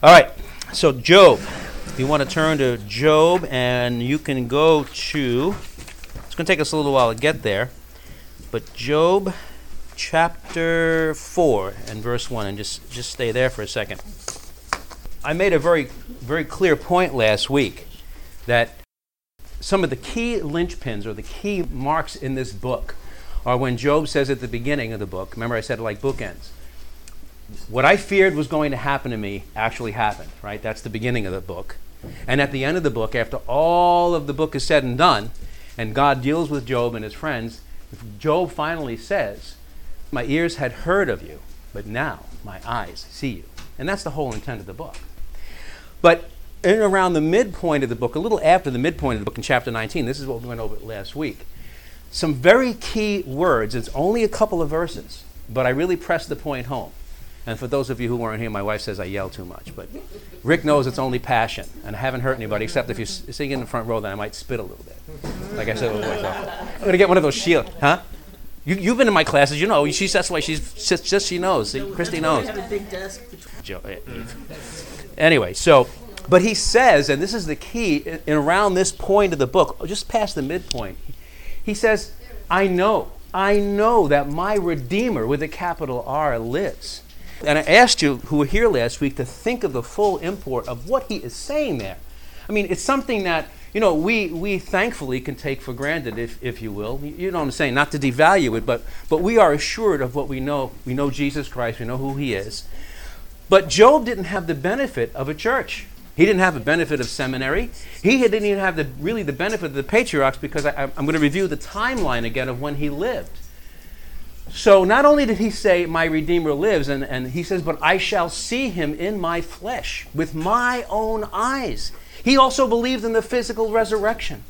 All right, so Job. You want to turn to Job, and you can go to. It's going to take us a little while to get there, but Job chapter 4 and verse 1, and just, just stay there for a second. I made a very, very clear point last week that some of the key linchpins or the key marks in this book are when Job says at the beginning of the book, remember I said like bookends, what I feared was going to happen to me actually happened, right? That's the beginning of the book. And at the end of the book, after all of the book is said and done, and God deals with Job and his friends, Job finally says, My ears had heard of you, but now my eyes see you. And that's the whole intent of the book. But in around the midpoint of the book, a little after the midpoint of the book in chapter 19, this is what we went over last week, some very key words. It's only a couple of verses, but I really pressed the point home. And for those of you who weren't here, my wife says I yell too much. But Rick knows it's only passion, and I haven't hurt anybody except if you're sitting in the front row, then I might spit a little bit. Like I said before. I'm gonna get one of those shields, huh? You, you've been in my classes, you know. She, that's why she's just, just she knows. See, Christy knows. Anyway, so, but he says, and this is the key, in, around this point of the book, just past the midpoint, he says, I know, I know that my Redeemer with a capital R lives. And I asked you, who were here last week, to think of the full import of what he is saying there. I mean, it's something that, you know, we, we thankfully can take for granted, if, if you will. You know what I'm saying? Not to devalue it, but, but we are assured of what we know. We know Jesus Christ, we know who he is. But Job didn't have the benefit of a church. He didn't have the benefit of seminary. He didn't even have the, really the benefit of the patriarchs because I, I'm going to review the timeline again of when he lived. So not only did he say, My Redeemer lives, and, and he says, but I shall see him in my flesh with my own eyes. He also believed in the physical resurrection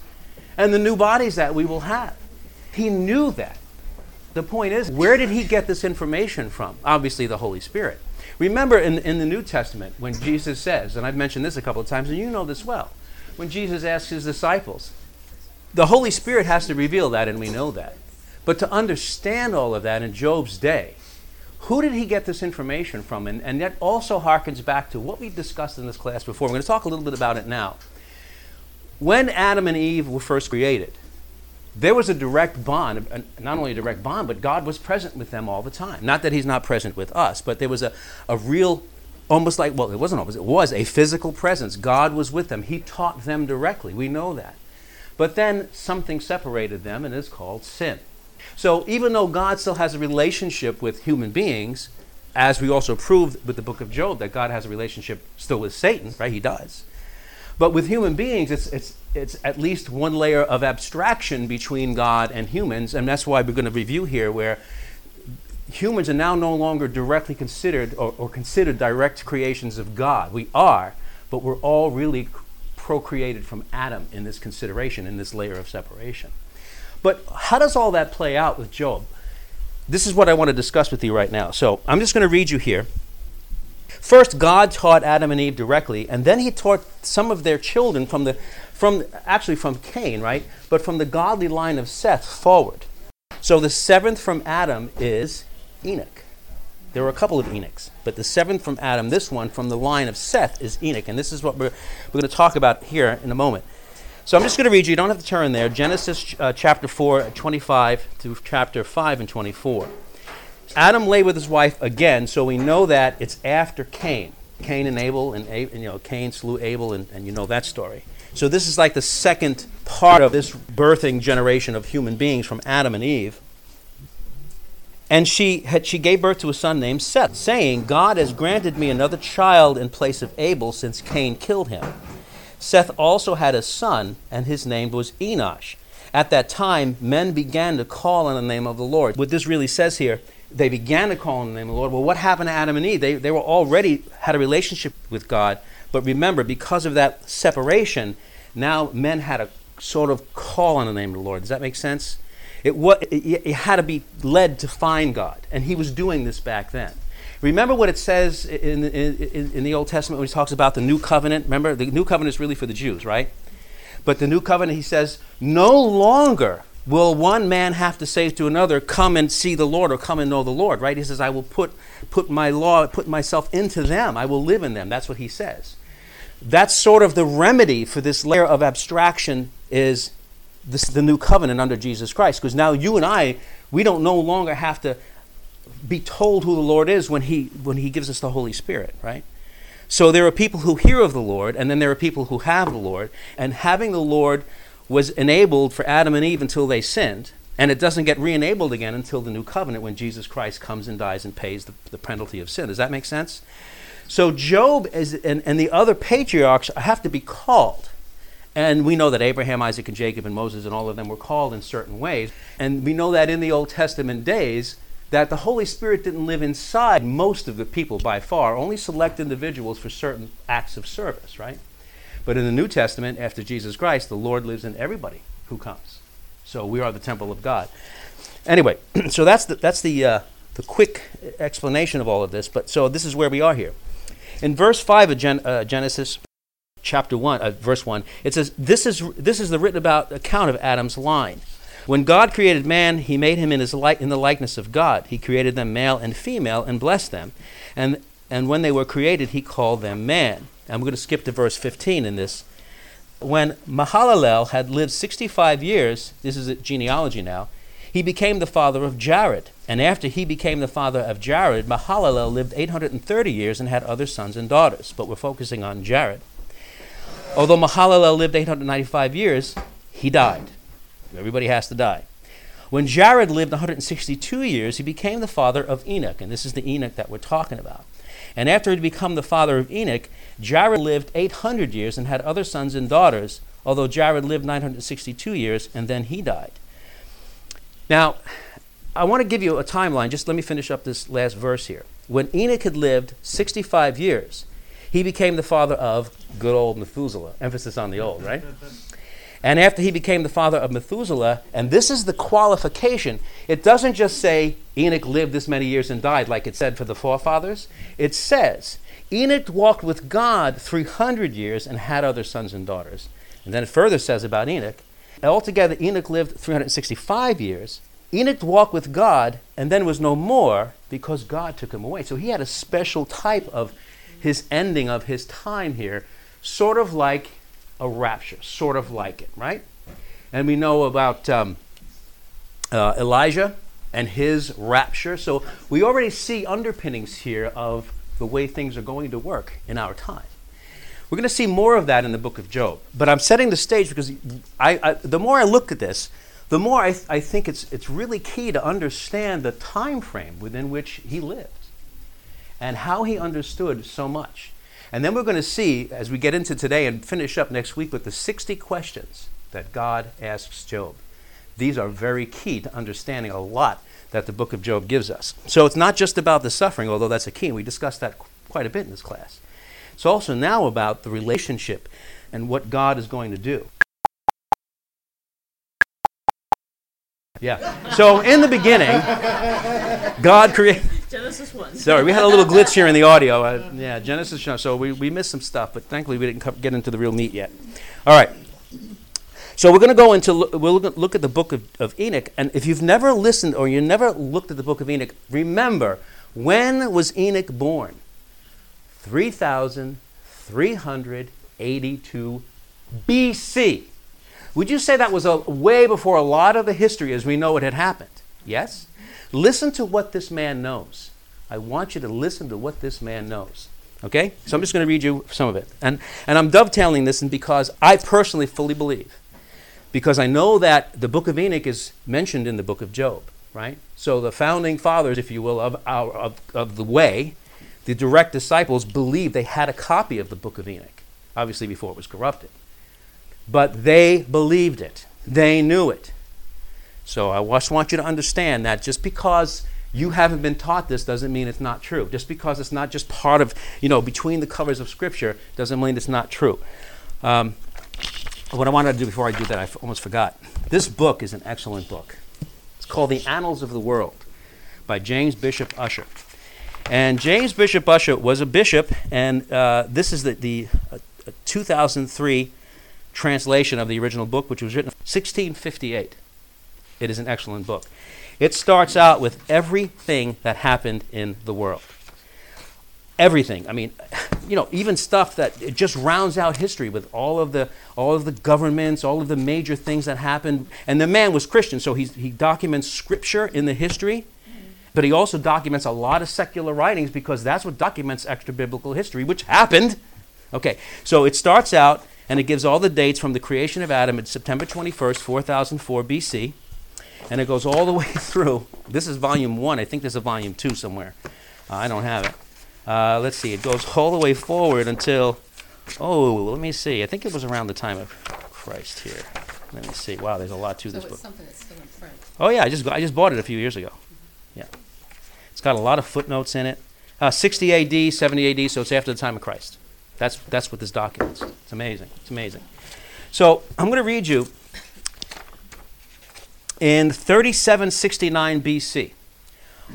and the new bodies that we will have. He knew that. The point is, where did he get this information from? Obviously, the Holy Spirit. Remember in, in the New Testament when Jesus says, and I've mentioned this a couple of times, and you know this well, when Jesus asks his disciples, the Holy Spirit has to reveal that, and we know that. But to understand all of that in Job's day, who did he get this information from? And, and that also harkens back to what we discussed in this class before. We're going to talk a little bit about it now. When Adam and Eve were first created, there was a direct bond, not only a direct bond, but God was present with them all the time. Not that He's not present with us, but there was a, a real, almost like, well, it wasn't almost, it was a physical presence. God was with them. He taught them directly. We know that. But then something separated them, and it's called sin. So even though God still has a relationship with human beings, as we also proved with the book of Job that God has a relationship still with Satan, right? He does. But with human beings, it's, it's, it's at least one layer of abstraction between God and humans, and that's why we're going to review here where humans are now no longer directly considered or, or considered direct creations of God. We are, but we're all really procreated from Adam in this consideration, in this layer of separation. But how does all that play out with Job? This is what I want to discuss with you right now. So I'm just going to read you here. First, God taught Adam and Eve directly, and then he taught some of their children from the, from actually from Cain, right? But from the godly line of Seth forward. So the seventh from Adam is Enoch. There were a couple of Enochs, but the seventh from Adam, this one from the line of Seth, is Enoch. And this is what we're, we're going to talk about here in a moment. So I'm just going to read you. You don't have to turn there. Genesis uh, chapter 4, 25 to chapter 5 and 24. Adam lay with his wife again, so we know that it's after Cain. Cain and Abel, and, you know Cain slew Abel, and, and you know that story. So this is like the second part of this birthing generation of human beings from Adam and Eve. And she had, she gave birth to a son named Seth, saying, "God has granted me another child in place of Abel, since Cain killed him." Seth also had a son, and his name was Enosh. At that time, men began to call on the name of the Lord. What this really says here, they began to call on the name of the Lord. Well, what happened to Adam and Eve? They, they were already had a relationship with God, but remember, because of that separation, now men had a sort of call on the name of the Lord. Does that make sense? It, it, it had to be led to find God, and he was doing this back then. Remember what it says in, in, in, the Old Testament when he talks about the new covenant? Remember, the new covenant is really for the Jews, right? But the new covenant, he says, no longer will one man have to say to another, Come and see the Lord or come and know the Lord, right? He says, I will put, put my law, put myself into them. I will live in them. That's what he says. That's sort of the remedy for this layer of abstraction is this, the new covenant under Jesus Christ. Because now you and I, we don't no longer have to be told who the Lord is when he, when he gives us the Holy Spirit, right? So there are people who hear of the Lord, and then there are people who have the Lord. And having the Lord was enabled for Adam and Eve until they sinned, and it doesn't get re enabled again until the new covenant when Jesus Christ comes and dies and pays the, the penalty of sin. Does that make sense? So Job is, and, and the other patriarchs have to be called. And we know that Abraham, Isaac, and Jacob, and Moses, and all of them were called in certain ways. And we know that in the Old Testament days, that the Holy Spirit didn't live inside most of the people by far, only select individuals for certain acts of service, right? But in the New Testament, after Jesus Christ, the Lord lives in everybody who comes. So we are the temple of God. Anyway, so that's the, that's the, uh, the quick explanation of all of this. But so this is where we are here. In verse 5 of Gen- uh, Genesis, chapter 1, uh, verse 1, it says, this is, this is the written about account of Adam's line. When God created man, he made him in, his li- in the likeness of God. He created them male and female and blessed them. And, and when they were created, he called them man. I'm going to skip to verse 15 in this. When Mahalalel had lived 65 years, this is a genealogy now, he became the father of Jared. And after he became the father of Jared, Mahalalel lived 830 years and had other sons and daughters. But we're focusing on Jared. Although Mahalalel lived 895 years, he died. Everybody has to die. When Jared lived 162 years, he became the father of Enoch. And this is the Enoch that we're talking about. And after he'd become the father of Enoch, Jared lived 800 years and had other sons and daughters, although Jared lived 962 years and then he died. Now, I want to give you a timeline. Just let me finish up this last verse here. When Enoch had lived 65 years, he became the father of good old Methuselah. Emphasis on the old, right? And after he became the father of Methuselah, and this is the qualification, it doesn't just say Enoch lived this many years and died like it said for the forefathers. It says Enoch walked with God 300 years and had other sons and daughters. And then it further says about Enoch, altogether Enoch lived 365 years. Enoch walked with God and then was no more because God took him away. So he had a special type of his ending of his time here, sort of like a rapture, sort of like it, right? And we know about um, uh, Elijah and his rapture. So we already see underpinnings here of the way things are going to work in our time. We're going to see more of that in the book of Job. But I'm setting the stage because I, I, the more I look at this, the more I, th- I think it's, it's really key to understand the time frame within which he lived and how he understood so much. And then we're going to see, as we get into today and finish up next week, with the 60 questions that God asks Job. These are very key to understanding a lot that the book of Job gives us. So it's not just about the suffering, although that's a key, and we discussed that quite a bit in this class. It's also now about the relationship and what God is going to do. Yeah. So in the beginning, God created. Genesis 1. Sorry, we had a little glitch here in the audio. Uh, yeah, Genesis. So we, we missed some stuff, but thankfully we didn't get into the real meat yet. All right. So we're going to go into we'll look at, look at the book of, of Enoch, and if you've never listened or you never looked at the book of Enoch, remember when was Enoch born? Three thousand three hundred eighty-two B.C. Would you say that was a, way before a lot of the history as we know it had happened? Yes? Listen to what this man knows. I want you to listen to what this man knows. Okay? So I'm just going to read you some of it. And, and I'm dovetailing this and because I personally fully believe, because I know that the book of Enoch is mentioned in the book of Job, right? So the founding fathers, if you will, of, our, of, of the way, the direct disciples believed they had a copy of the book of Enoch, obviously before it was corrupted. But they believed it, they knew it. So I just want you to understand that just because you haven't been taught this doesn't mean it's not true. Just because it's not just part of, you know, between the covers of Scripture doesn't mean it's not true. Um, what I wanted to do before I do that, I f- almost forgot. This book is an excellent book. It's called The Annals of the World by James Bishop Ussher. And James Bishop Ussher was a bishop, and uh, this is the, the uh, 2003 translation of the original book, which was written in 1658. It is an excellent book. It starts out with everything that happened in the world. Everything. I mean, you know, even stuff that it just rounds out history with all of the all of the governments, all of the major things that happened. And the man was Christian, so he's, he documents scripture in the history, but he also documents a lot of secular writings because that's what documents extra biblical history, which happened. Okay, so it starts out and it gives all the dates from the creation of Adam at September 21st, 4004 BC, and it goes all the way through. This is volume one. I think there's a volume two somewhere. Uh, I don't have it. Uh, let's see. It goes all the way forward until, oh, let me see. I think it was around the time of Christ here. Let me see. Wow, there's a lot to So this book. something that's still in print. Oh yeah, I just I just bought it a few years ago. Yeah, it's got a lot of footnotes in it. Uh, 60 A.D., 70 A.D., so it's after the time of Christ. That's that's what this documents. It's amazing. It's amazing. So I'm going to read you in 3769 B.C.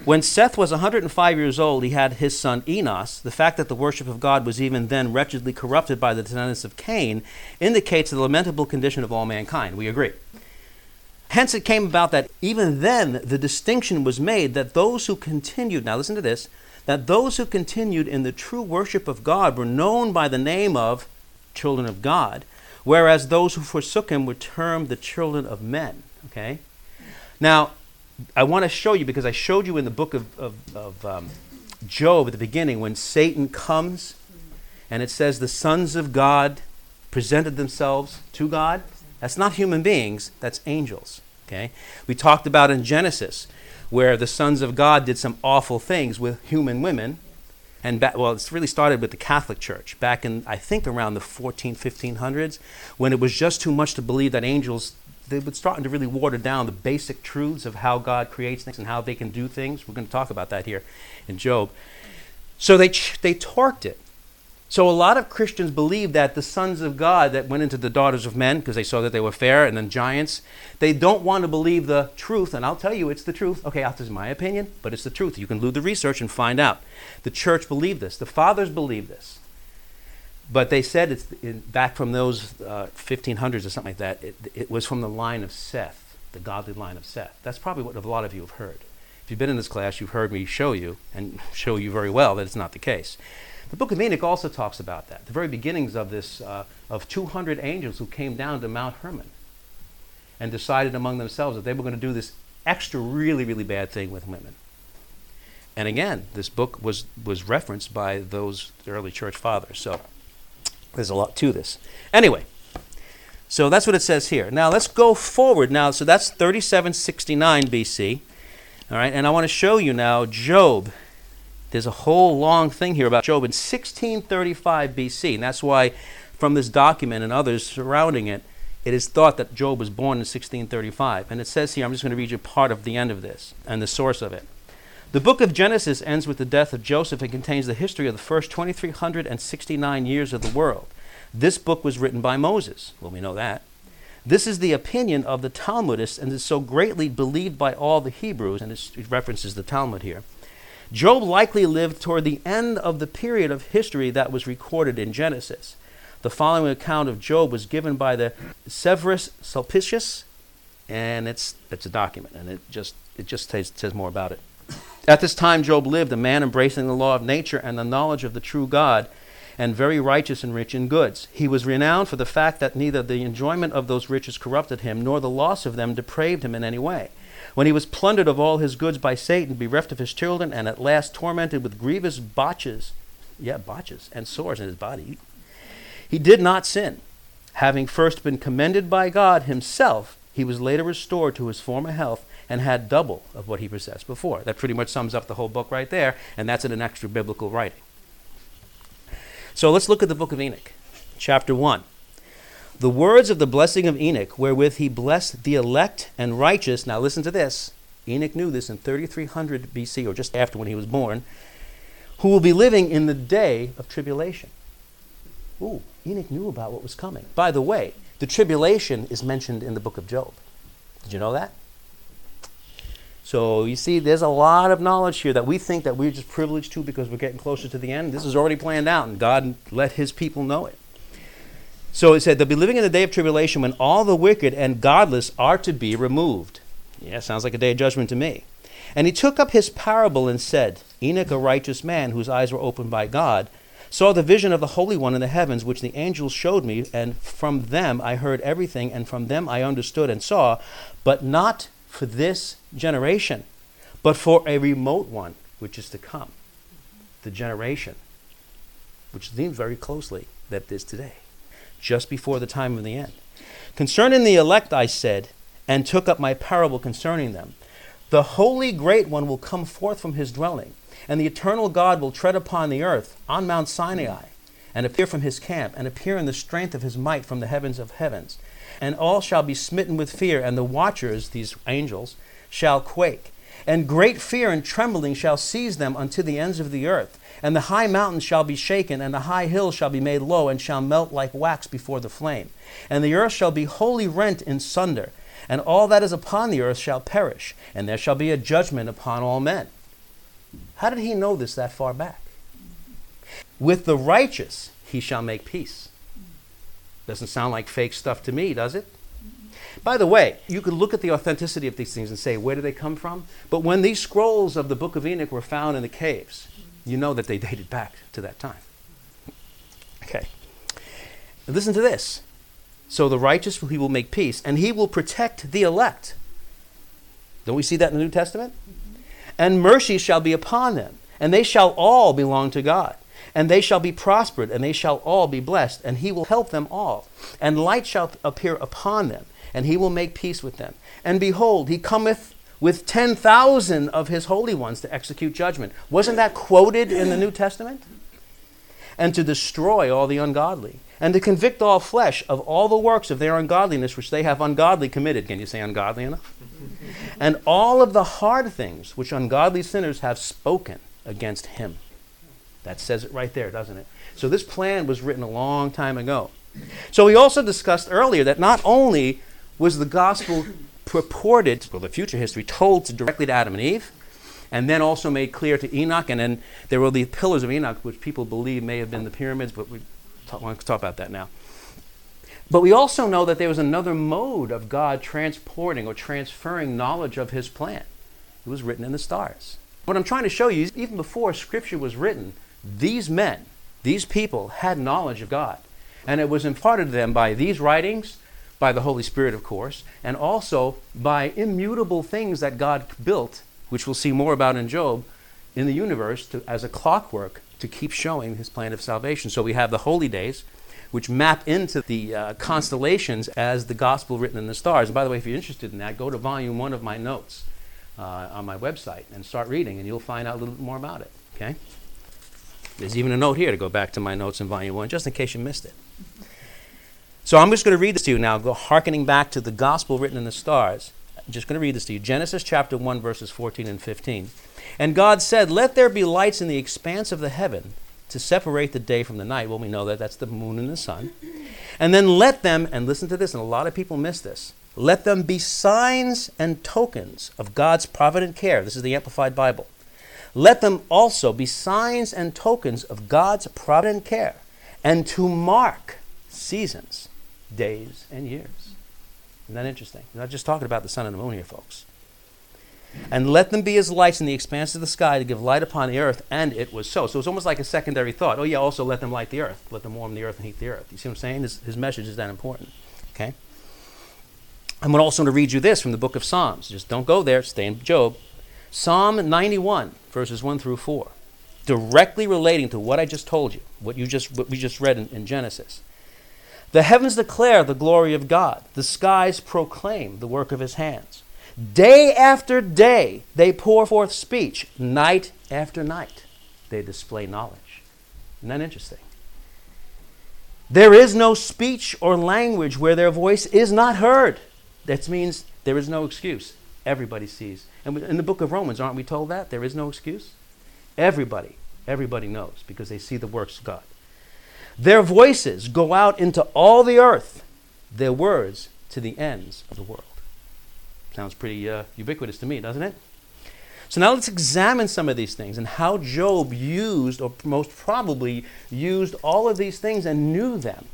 When Seth was 105 years old, he had his son Enos. The fact that the worship of God was even then wretchedly corrupted by the descendants of Cain indicates the lamentable condition of all mankind. We agree. Hence, it came about that even then the distinction was made that those who continued, now listen to this, that those who continued in the true worship of God were known by the name of children of God, whereas those who forsook him were termed the children of men. Okay? Now, I want to show you because I showed you in the book of, of, of um, Job at the beginning when Satan comes and it says the sons of God presented themselves to God. That's not human beings, that's angels. Okay? We talked about in Genesis where the sons of God did some awful things with human women. And well, it's really started with the Catholic Church back in, I think, around the 14, 1500s, when it was just too much to believe that angels, they were starting to really water down the basic truths of how God creates things and how they can do things. We're going to talk about that here in Job. So they, they torqued it. So a lot of Christians believe that the sons of God that went into the daughters of men because they saw that they were fair and then giants, they don't want to believe the truth. And I'll tell you, it's the truth. Okay, this is my opinion, but it's the truth. You can do the research and find out. The church believed this. The fathers believed this. But they said it's in, back from those uh, 1500s or something like that. It, it was from the line of Seth, the godly line of Seth. That's probably what a lot of you have heard. If you've been in this class, you've heard me show you and show you very well that it's not the case. The book of Enoch also talks about that. The very beginnings of this, uh, of 200 angels who came down to Mount Hermon and decided among themselves that they were going to do this extra, really, really bad thing with women. And again, this book was, was referenced by those early church fathers. So there's a lot to this. Anyway, so that's what it says here. Now let's go forward now. So that's 3769 BC. All right, and I want to show you now Job. There's a whole long thing here about Job in 1635 BC. And that's why, from this document and others surrounding it, it is thought that Job was born in 1635. And it says here, I'm just going to read you part of the end of this and the source of it. The book of Genesis ends with the death of Joseph and contains the history of the first 2,369 years of the world. This book was written by Moses. Well, we know that. This is the opinion of the Talmudists and is so greatly believed by all the Hebrews, and it references the Talmud here. Job likely lived toward the end of the period of history that was recorded in Genesis. The following account of Job was given by the Severus Sulpicius, and it's, it's a document, and it just, it just says, says more about it. At this time, Job lived, a man embracing the law of nature and the knowledge of the true God, and very righteous and rich in goods. He was renowned for the fact that neither the enjoyment of those riches corrupted him, nor the loss of them depraved him in any way. When he was plundered of all his goods by Satan, bereft of his children, and at last tormented with grievous botches, yeah, botches, and sores in his body, he did not sin. Having first been commended by God himself, he was later restored to his former health and had double of what he possessed before. That pretty much sums up the whole book right there, and that's in an extra biblical writing. So let's look at the book of Enoch, chapter 1. The words of the blessing of Enoch, wherewith he blessed the elect and righteous. Now listen to this. Enoch knew this in 3300 BC, or just after when he was born, who will be living in the day of tribulation. Ooh, Enoch knew about what was coming. By the way, the tribulation is mentioned in the book of Job. Did you know that? So you see, there's a lot of knowledge here that we think that we're just privileged to because we're getting closer to the end. This is already planned out, and God let His people know it. So it said, They'll be living in the day of tribulation when all the wicked and godless are to be removed. Yeah, sounds like a day of judgment to me. And he took up his parable and said, Enoch, a righteous man whose eyes were opened by God, saw the vision of the Holy One in the heavens, which the angels showed me, and from them I heard everything, and from them I understood and saw, but not for this generation, but for a remote one which is to come. The generation, which seems very closely that is today, just before the time of the end. Concerning the elect, I said, and took up my parable concerning them. The holy great one will come forth from his dwelling, and the eternal God will tread upon the earth on Mount Sinai, and appear from his camp, and appear in the strength of his might from the heavens of heavens. And all shall be smitten with fear, and the watchers, these angels, shall quake. And great fear and trembling shall seize them unto the ends of the earth. And the high mountains shall be shaken, and the high hills shall be made low, and shall melt like wax before the flame. And the earth shall be wholly rent in sunder, and all that is upon the earth shall perish, and there shall be a judgment upon all men. How did he know this that far back? With the righteous he shall make peace. Doesn't sound like fake stuff to me, does it? By the way, you could look at the authenticity of these things and say, where do they come from? But when these scrolls of the Book of Enoch were found in the caves, you know that they dated back to that time. Okay. Listen to this. So the righteous he will make peace, and he will protect the elect. Don't we see that in the New Testament? And mercy shall be upon them, and they shall all belong to God. And they shall be prospered, and they shall all be blessed, and he will help them all. And light shall appear upon them, and he will make peace with them. And behold, he cometh with 10,000 of his holy ones to execute judgment. Wasn't that quoted in the New Testament? And to destroy all the ungodly, and to convict all flesh of all the works of their ungodliness which they have ungodly committed. Can you say ungodly enough? and all of the hard things which ungodly sinners have spoken against him. That says it right there, doesn't it? So this plan was written a long time ago. So we also discussed earlier that not only was the gospel purported, well, the future history, told directly to Adam and Eve, and then also made clear to Enoch, and then there were the pillars of Enoch, which people believe may have been the pyramids, but we want to talk about that now. But we also know that there was another mode of God transporting or transferring knowledge of his plan. It was written in the stars. What I'm trying to show you is even before Scripture was written, these men, these people had knowledge of God. And it was imparted to them by these writings, by the Holy Spirit, of course, and also by immutable things that God built, which we'll see more about in Job, in the universe to, as a clockwork to keep showing his plan of salvation. So we have the holy days, which map into the uh, constellations as the gospel written in the stars. And by the way, if you're interested in that, go to volume one of my notes uh, on my website and start reading, and you'll find out a little bit more about it. Okay? There's even a note here to go back to my notes in volume one, just in case you missed it. So I'm just going to read this to you now, go harkening back to the gospel written in the stars. I'm just going to read this to you. Genesis chapter 1, verses 14 and 15. And God said, Let there be lights in the expanse of the heaven to separate the day from the night. Well, we know that that's the moon and the sun. And then let them, and listen to this, and a lot of people miss this, let them be signs and tokens of God's provident care. This is the Amplified Bible. Let them also be signs and tokens of God's provident care, and to mark seasons, days, and years. Isn't that interesting? We're not just talking about the sun and the moon here, folks. And let them be as lights in the expanse of the sky to give light upon the earth, and it was so. So it's almost like a secondary thought. Oh, yeah, also let them light the earth. Let them warm the earth and heat the earth. You see what I'm saying? His, his message is that important. Okay? I'm also going to read you this from the book of Psalms. Just don't go there, stay in Job. Psalm 91, verses 1 through 4, directly relating to what I just told you, what, you just, what we just read in, in Genesis. The heavens declare the glory of God, the skies proclaim the work of his hands. Day after day they pour forth speech, night after night they display knowledge. Isn't that interesting? There is no speech or language where their voice is not heard. That means there is no excuse. Everybody sees. And in the book of Romans, aren't we told that? There is no excuse? Everybody, everybody knows because they see the works of God. Their voices go out into all the earth, their words to the ends of the world. Sounds pretty uh, ubiquitous to me, doesn't it? So now let's examine some of these things and how Job used, or most probably used, all of these things and knew them.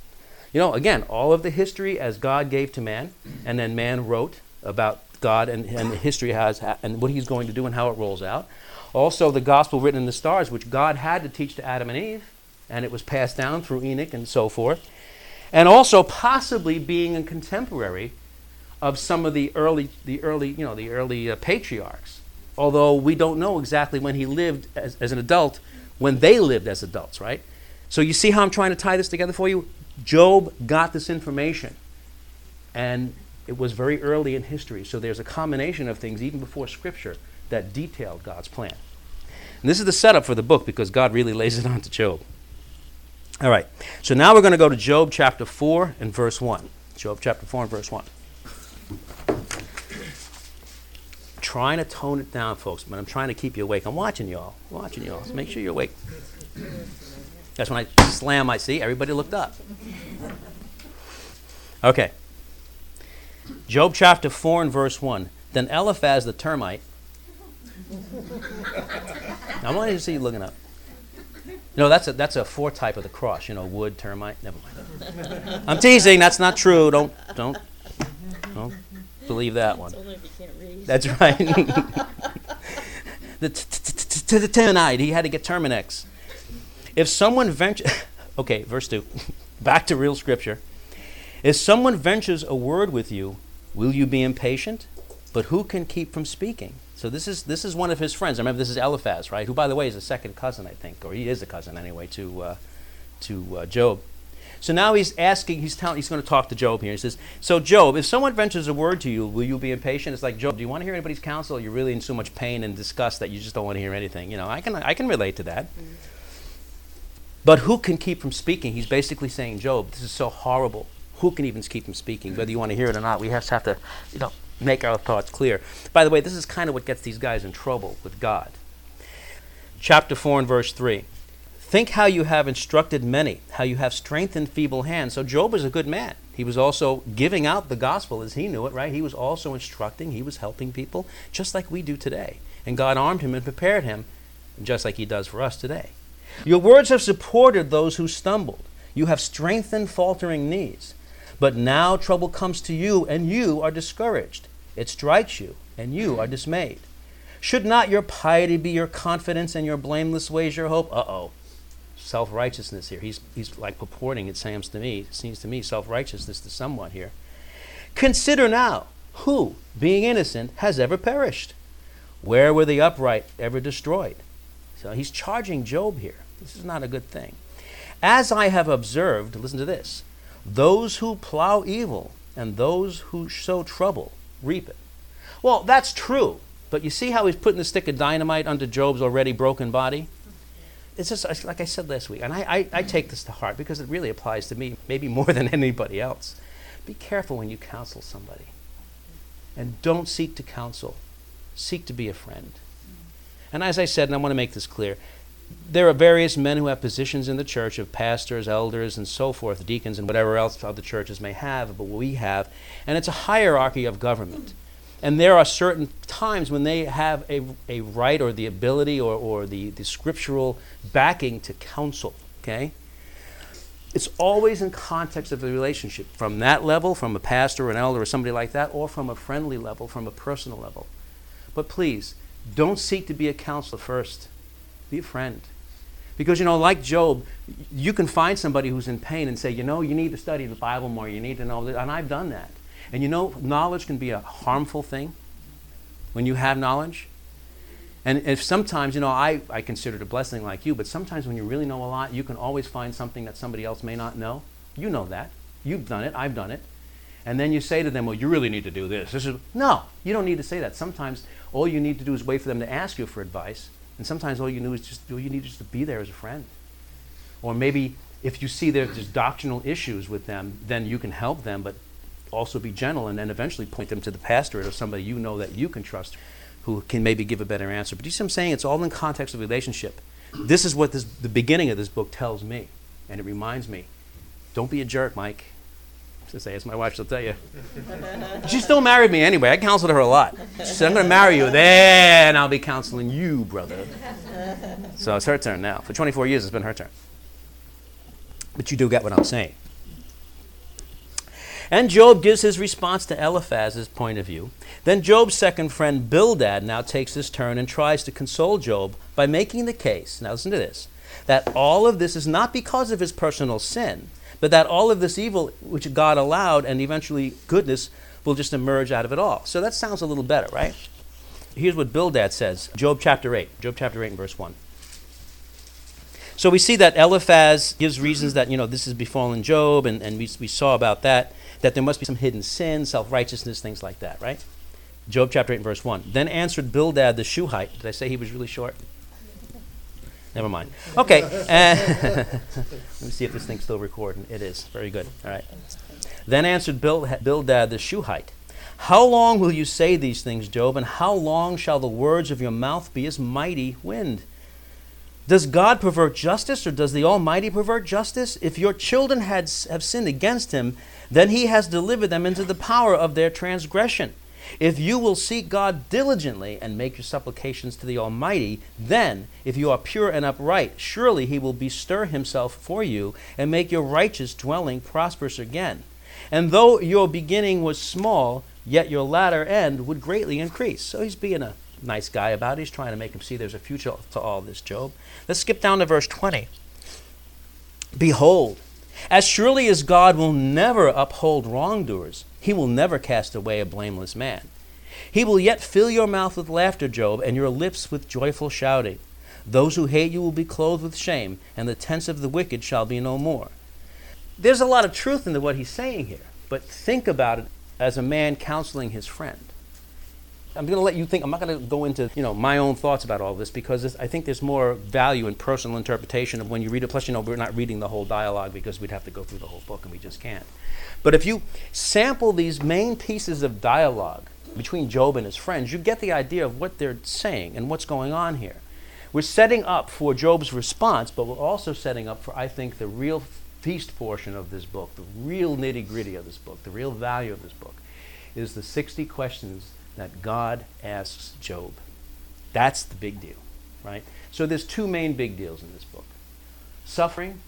You know, again, all of the history as God gave to man, and then man wrote about God and, and history has and what He's going to do and how it rolls out. Also, the gospel written in the stars, which God had to teach to Adam and Eve, and it was passed down through Enoch and so forth. And also, possibly being a contemporary of some of the early, the early, you know, the early uh, patriarchs. Although we don't know exactly when he lived as, as an adult, when they lived as adults, right? So you see how I'm trying to tie this together for you? Job got this information, and it was very early in history. So there's a combination of things, even before Scripture, that detailed God's plan. And this is the setup for the book because God really lays it on to Job. All right, so now we're going to go to Job chapter 4 and verse 1. Job chapter 4 and verse 1. trying to tone it down, folks, but I'm trying to keep you awake. I'm watching y'all. I'm watching y'all. So make sure you're awake. That's when I slam I see. Everybody looked up. Okay. Job chapter 4 and verse 1. Then Eliphaz the termite. I want to see you looking up. No, that's a that's a four type of the cross. You know, wood, termite. Never mind. I'm teasing. That's not true. Don't don't don't believe that one. That's right. the to the he had to get Terminix. If someone ventures, okay, verse 2, back to real scripture. If someone ventures a word with you, will you be impatient? But who can keep from speaking? So this is this is one of his friends. I remember this is Eliphaz, right? Who, by the way, is a second cousin, I think, or he is a cousin anyway to uh, to uh, Job. So now he's asking, he's telling, he's going to talk to Job here. He says, "So Job, if someone ventures a word to you, will you be impatient?" It's like Job, do you want to hear anybody's counsel? You're really in so much pain and disgust that you just don't want to hear anything. You know, I can I can relate to that. Mm-hmm. But who can keep from speaking? He's basically saying, Job, this is so horrible. Who can even keep from speaking? Whether you want to hear it or not, we to have to, you know, make our thoughts clear. By the way, this is kind of what gets these guys in trouble with God. Chapter 4 and verse 3. Think how you have instructed many, how you have strengthened feeble hands. So Job was a good man. He was also giving out the gospel as he knew it, right? He was also instructing, he was helping people, just like we do today. And God armed him and prepared him, just like he does for us today. Your words have supported those who stumbled. You have strengthened faltering knees. But now trouble comes to you, and you are discouraged. It strikes you, and you are dismayed. Should not your piety be your confidence and your blameless ways your hope? Uh oh. Self righteousness here. He's, he's like purporting, it seems to me, seems to me, self righteousness to someone here. Consider now who, being innocent, has ever perished? Where were the upright ever destroyed? So he's charging Job here. This is not a good thing. As I have observed, listen to this those who plow evil and those who sow trouble reap it. Well, that's true, but you see how he's putting the stick of dynamite under Job's already broken body? It's just like I said last week, and I, I, I take this to heart because it really applies to me, maybe more than anybody else. Be careful when you counsel somebody. And don't seek to counsel, seek to be a friend. And as I said, and I want to make this clear, there are various men who have positions in the church of pastors, elders, and so forth, deacons, and whatever else other churches may have, but we have. And it's a hierarchy of government. And there are certain times when they have a, a right or the ability or, or the, the scriptural backing to counsel. Okay? It's always in context of the relationship, from that level, from a pastor or an elder or somebody like that, or from a friendly level, from a personal level. But please, don't seek to be a counselor first. Be a friend. Because, you know, like Job, you can find somebody who's in pain and say, you know, you need to study the Bible more. You need to know that. And I've done that. And you know, knowledge can be a harmful thing when you have knowledge. And if sometimes, you know, I, I consider it a blessing like you, but sometimes when you really know a lot, you can always find something that somebody else may not know. You know that. You've done it. I've done it. And then you say to them, well, you really need to do this. This is no, you don't need to say that. Sometimes all you need to do is wait for them to ask you for advice. And sometimes all you need is just all you need is to be there as a friend. Or maybe if you see there's doctrinal issues with them, then you can help them, but also be gentle and then eventually point them to the pastor or somebody you know that you can trust who can maybe give a better answer. But you see what I'm saying? It's all in context of relationship. This is what this, the beginning of this book tells me. And it reminds me don't be a jerk, Mike to say, as my wife, she'll tell you. she still married me anyway. I counseled her a lot. She said, I'm going to marry you, then I'll be counseling you, brother. So it's her turn now. For 24 years, it's been her turn. But you do get what I'm saying. And Job gives his response to Eliphaz's point of view. Then Job's second friend Bildad now takes his turn and tries to console Job by making the case, now listen to this, that all of this is not because of his personal sin, but that all of this evil which God allowed and eventually goodness will just emerge out of it all. So that sounds a little better, right? Here's what Bildad says Job chapter 8, Job chapter 8 and verse 1. So we see that Eliphaz gives reasons that, you know, this has befallen Job, and, and we, we saw about that, that there must be some hidden sin, self righteousness, things like that, right? Job chapter 8, verse 1. Then answered Bildad the Shuhite. Did I say he was really short? Never mind. Okay. let me see if this thing's still recording. It is. Very good. All right. Then answered Bildad the Shuhite. How long will you say these things, Job, and how long shall the words of your mouth be as mighty wind? Does God pervert justice, or does the Almighty pervert justice? If your children had, have sinned against him, then he has delivered them into the power of their transgression. If you will seek God diligently and make your supplications to the Almighty, then, if you are pure and upright, surely he will bestir himself for you and make your righteous dwelling prosperous again. And though your beginning was small, yet your latter end would greatly increase. So he's being a nice guy about it. He's trying to make him see there's a future to all this, Job. Let's skip down to verse 20. Behold, as surely as God will never uphold wrongdoers, he will never cast away a blameless man. He will yet fill your mouth with laughter, Job, and your lips with joyful shouting. Those who hate you will be clothed with shame, and the tents of the wicked shall be no more. There's a lot of truth into what he's saying here, but think about it as a man counseling his friend. I'm going to let you think. I'm not going to go into you know my own thoughts about all this because I think there's more value in personal interpretation of when you read it. Plus, you know, we're not reading the whole dialogue because we'd have to go through the whole book, and we just can't. But if you sample these main pieces of dialogue between Job and his friends, you get the idea of what they're saying and what's going on here. We're setting up for Job's response, but we're also setting up for, I think, the real feast portion of this book, the real nitty gritty of this book, the real value of this book, is the 60 questions that God asks Job. That's the big deal, right? So there's two main big deals in this book suffering,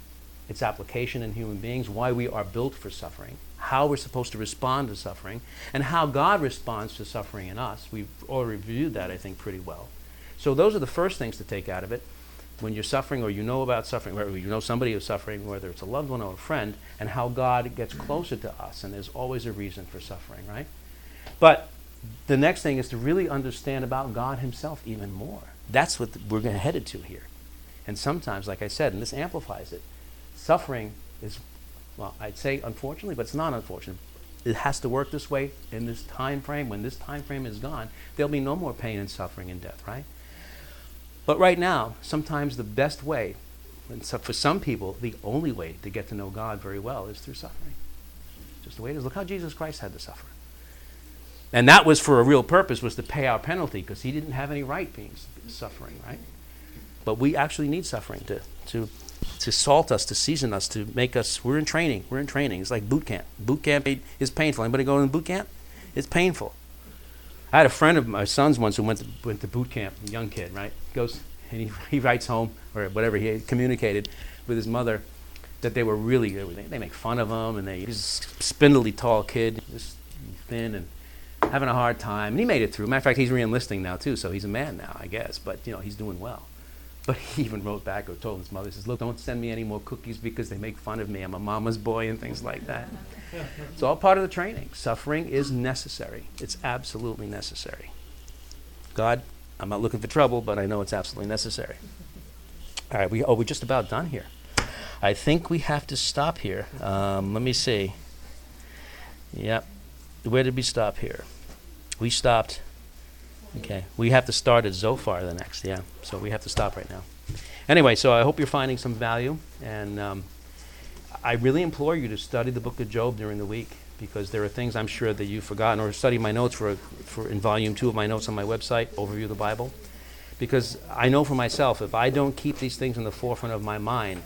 its application in human beings, why we are built for suffering, how we're supposed to respond to suffering, and how God responds to suffering in us. We've already reviewed that, I think, pretty well. So those are the first things to take out of it. When you're suffering or you know about suffering, or you know somebody who's suffering, whether it's a loved one or a friend, and how God gets closer to us, and there's always a reason for suffering, right? But the next thing is to really understand about God Himself even more. That's what we're headed to here. And sometimes, like I said, and this amplifies it, suffering is, well, I'd say unfortunately, but it's not unfortunate. It has to work this way in this time frame. When this time frame is gone, there'll be no more pain and suffering and death, right? But right now, sometimes the best way, and so for some people, the only way to get to know God very well is through suffering. Just the way it is. Look how Jesus Christ had to suffer. And that was for a real purpose, was to pay our penalty, because he didn't have any right being suffering, right? But we actually need suffering to, to, to salt us, to season us, to make us, we're in training. We're in training. It's like boot camp. Boot camp is painful. Anybody go in boot camp? It's painful. I had a friend of my son's once who went to, went to boot camp, a young kid, right? Goes and he, he writes home, or whatever, he communicated with his mother that they were really, they, they make fun of him, and they, he's a spindly tall kid, just thin and having a hard time. And he made it through. Matter of fact, he's reenlisting now too, so he's a man now, I guess. But you know, he's doing well. But he even wrote back or told his mother, he says, "Look, don't send me any more cookies because they make fun of me. I'm a mama's boy and things like that." it's all part of the training. Suffering is necessary. It's absolutely necessary. God, I'm not looking for trouble, but I know it's absolutely necessary. All right, we oh we're just about done here. I think we have to stop here. Um, let me see. Yep. Where did we stop here? We stopped. Okay. We have to start at Zophar the next. Yeah. So we have to stop right now. Anyway, so I hope you're finding some value, and um, I really implore you to study the book of Job during the week because there are things I'm sure that you've forgotten, or study my notes for, for in volume two of my notes on my website, overview the Bible. Because I know for myself, if I don't keep these things in the forefront of my mind,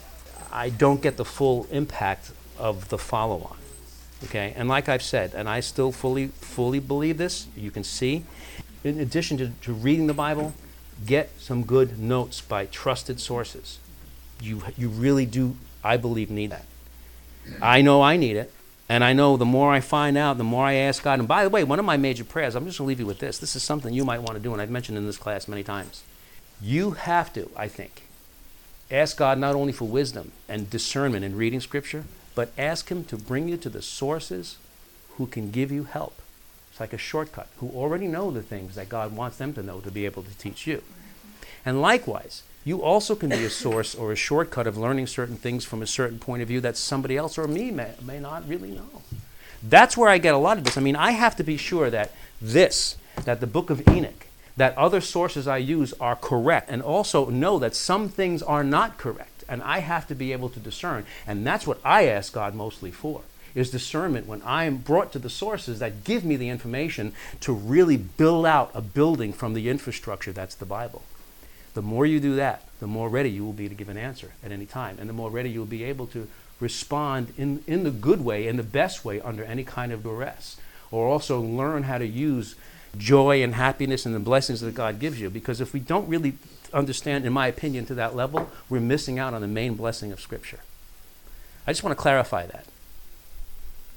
I don't get the full impact of the follow-on. Okay, and like I've said, and I still fully fully believe this. You can see, in addition to, to reading the Bible, get some good notes by trusted sources. You you really do, I believe, need that. I know I need it. And I know the more I find out, the more I ask God. And by the way, one of my major prayers, I'm just going to leave you with this. This is something you might want to do, and I've mentioned in this class many times. You have to, I think, ask God not only for wisdom and discernment in reading Scripture, but ask Him to bring you to the sources who can give you help. It's like a shortcut, who already know the things that God wants them to know to be able to teach you. And likewise, you also can be a source or a shortcut of learning certain things from a certain point of view that somebody else or me may, may not really know. That's where I get a lot of this. I mean, I have to be sure that this, that the book of Enoch, that other sources I use are correct, and also know that some things are not correct. And I have to be able to discern. And that's what I ask God mostly for is discernment when I am brought to the sources that give me the information to really build out a building from the infrastructure that's the Bible. The more you do that, the more ready you will be to give an answer at any time, and the more ready you'll be able to respond in, in the good way, in the best way, under any kind of duress. Or also learn how to use joy and happiness and the blessings that God gives you. Because if we don't really understand, in my opinion, to that level, we're missing out on the main blessing of Scripture. I just want to clarify that.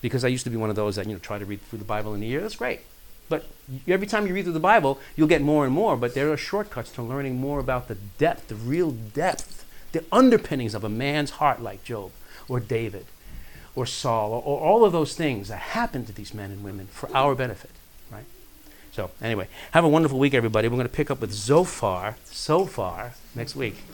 Because I used to be one of those that, you know, try to read through the Bible in a year. That's great. But every time you read through the Bible, you'll get more and more. But there are shortcuts to learning more about the depth, the real depth, the underpinnings of a man's heart like Job or David or Saul or, or all of those things that happened to these men and women for our benefit, right? So, anyway, have a wonderful week, everybody. We're going to pick up with Zophar, so far, next week.